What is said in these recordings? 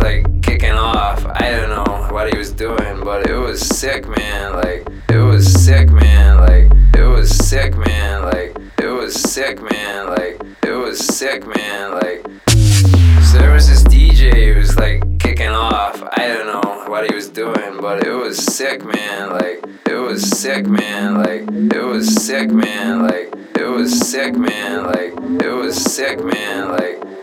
like kicking off. I don't know what he was doing, but it was sick, man. Like it was sick, man. Like it was sick, man. Like it was sick, man. Like it was sick, man. Like so there was this DJ who was like kicking off. I don't know what he was doing, but it was sick, man. Like it was sick, man. Like it was sick, man. Like it was sick, man. Like it was sick, man. Like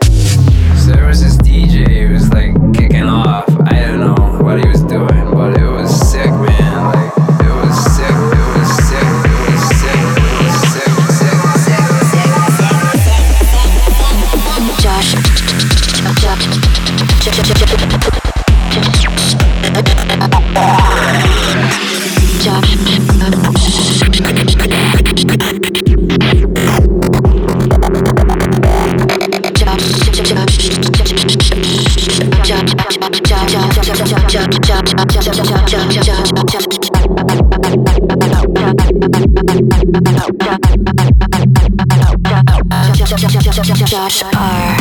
there was this DJ who was like kicking off. I don't know what he was doing, but it Josh Parr.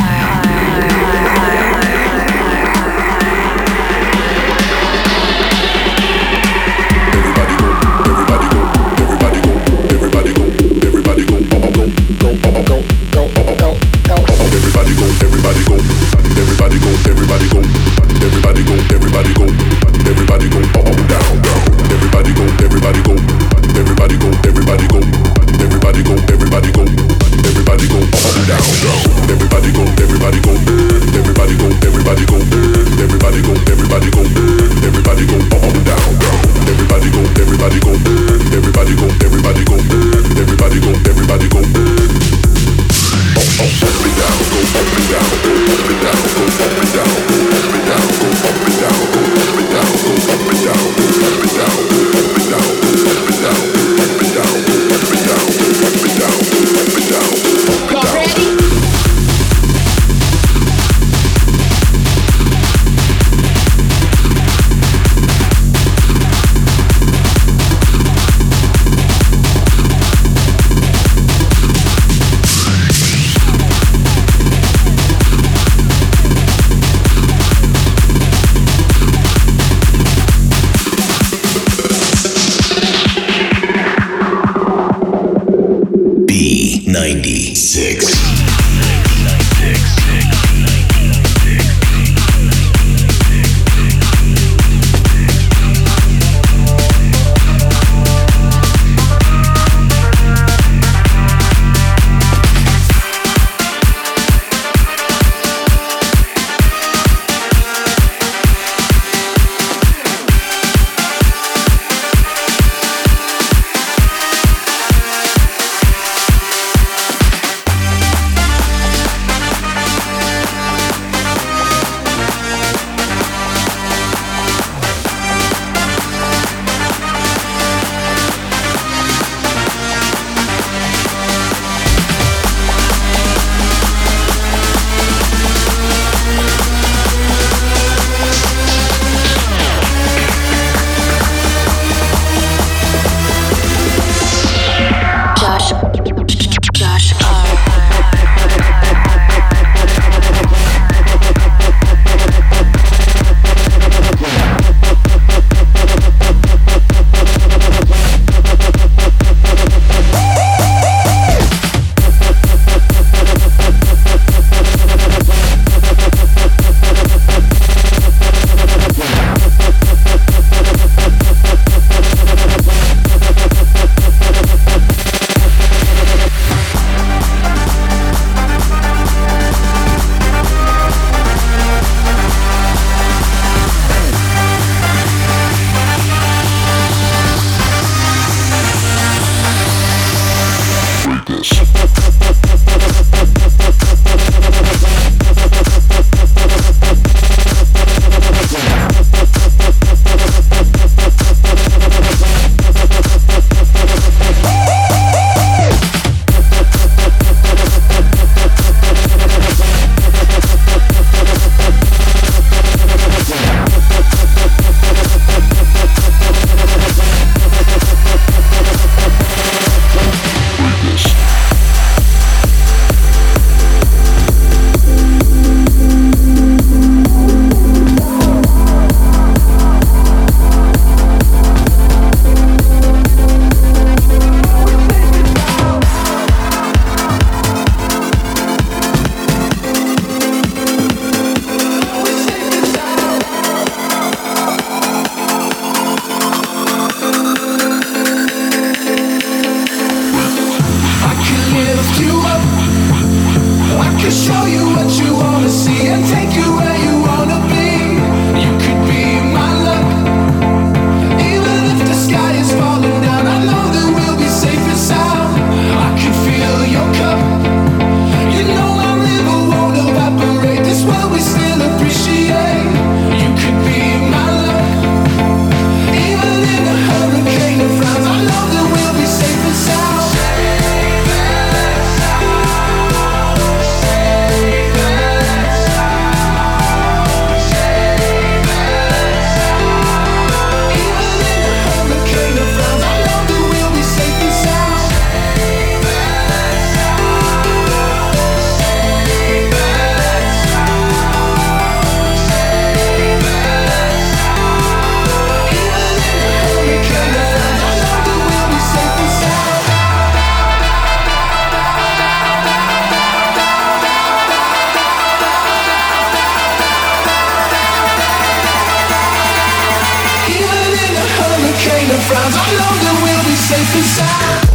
inside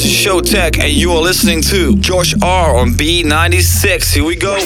Show tech, and you are listening to Josh R on B96. Here we go.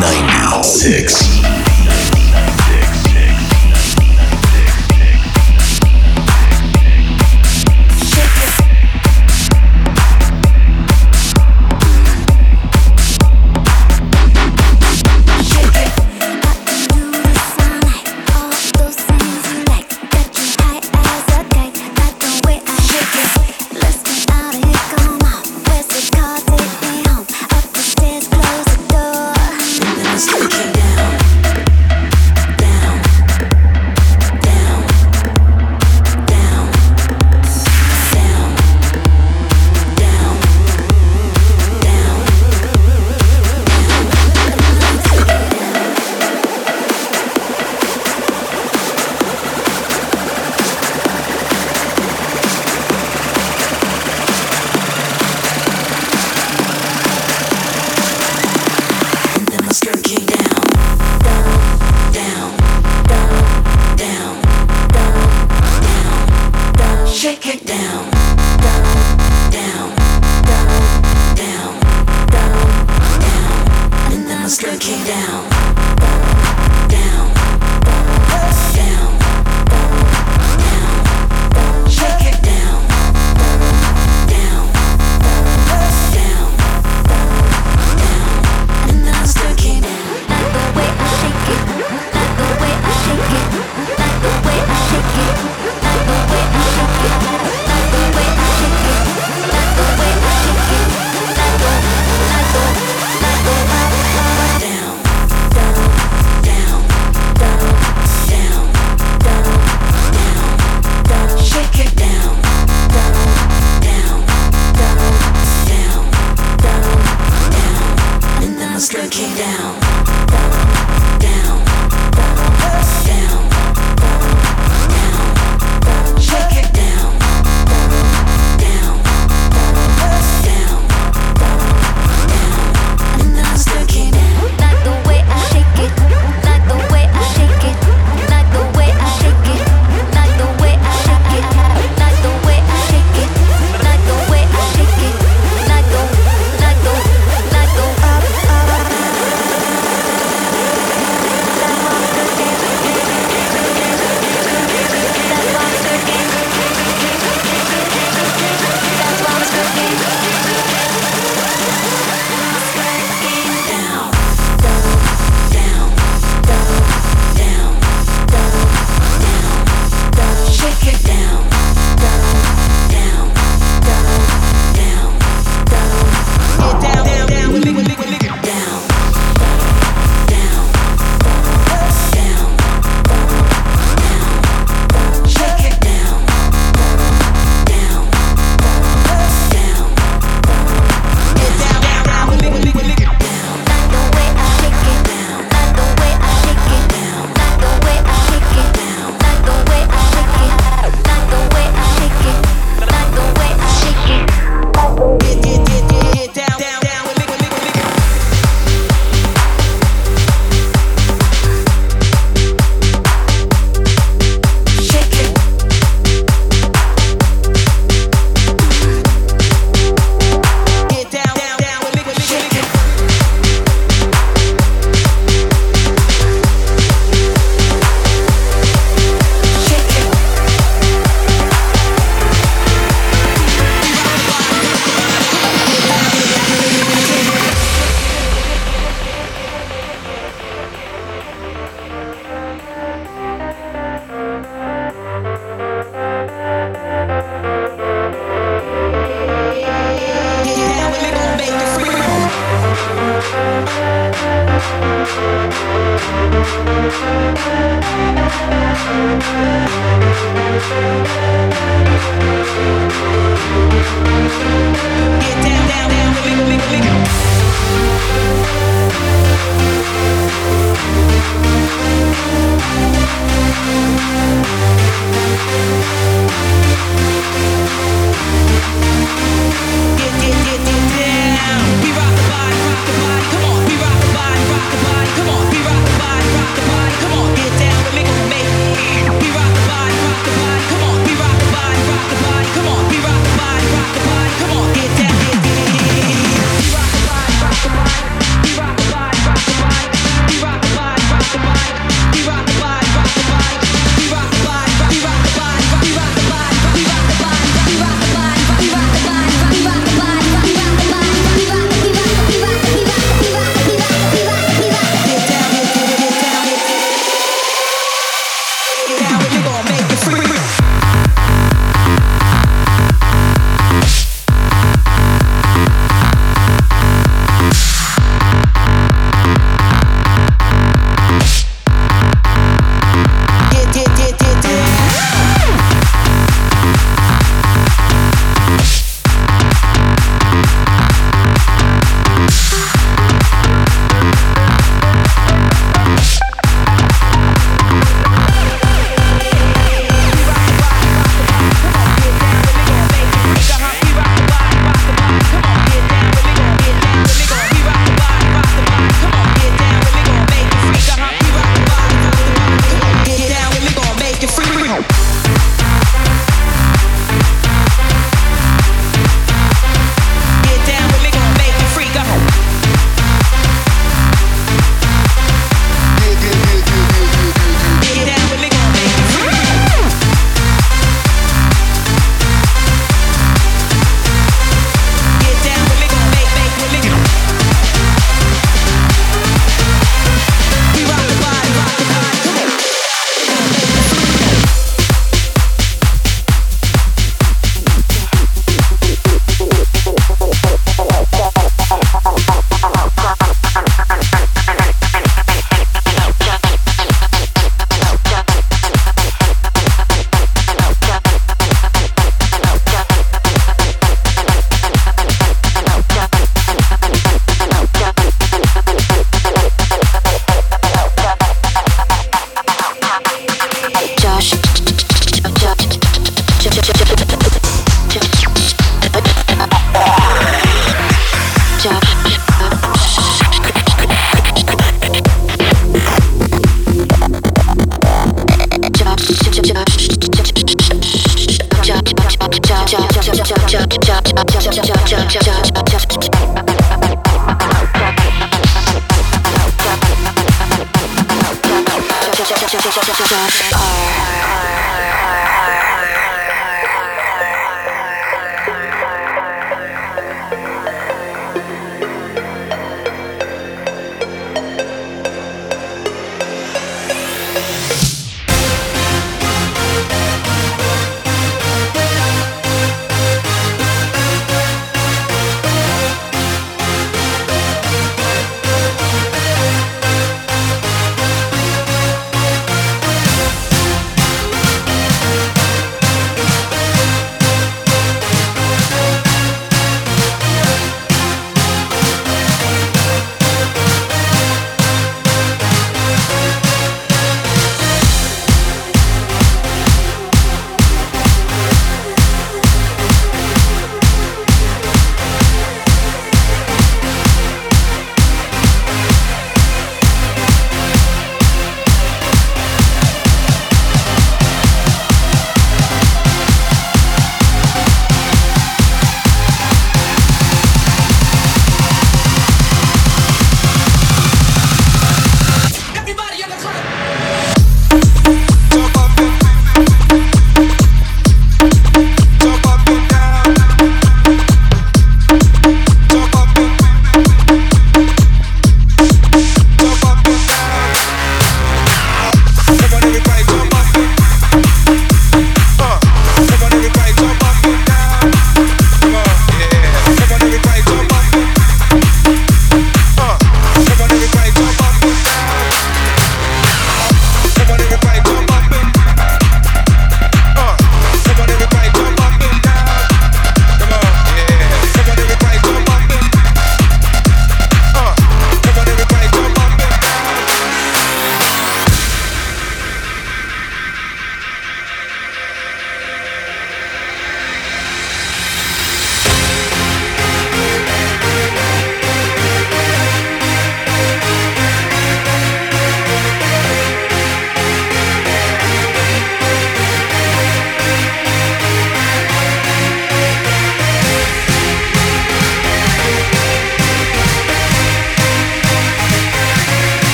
96.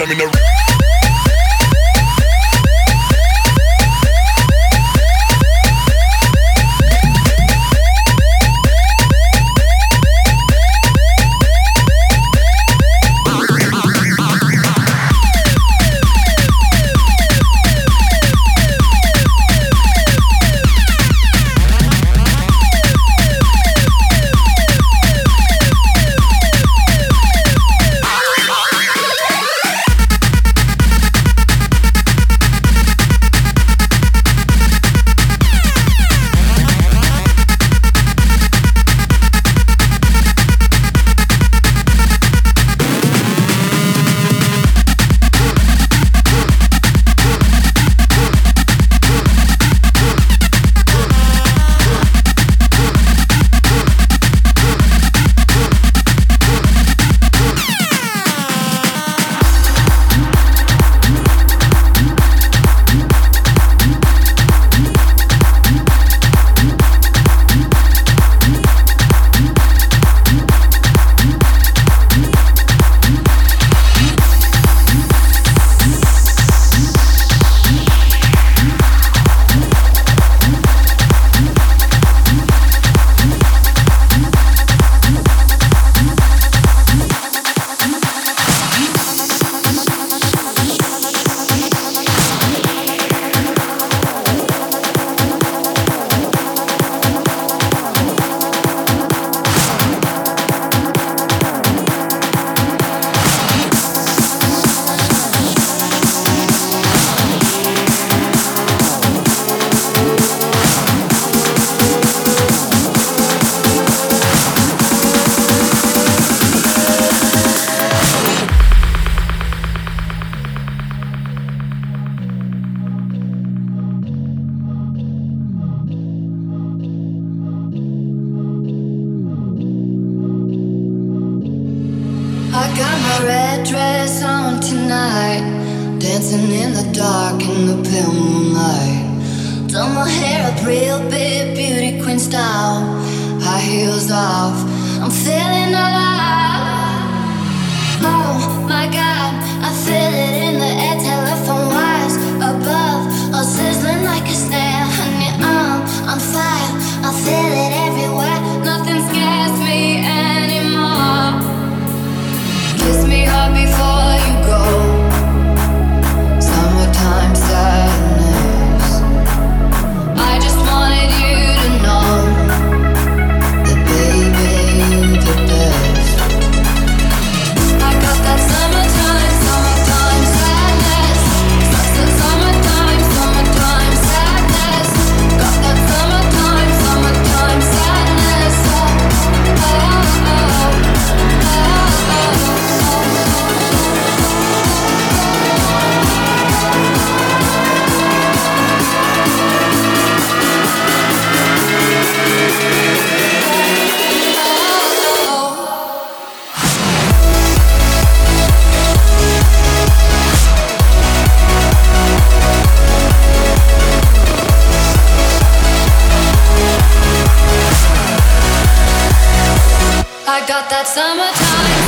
I in the Oh feel it in the air. I got that summertime.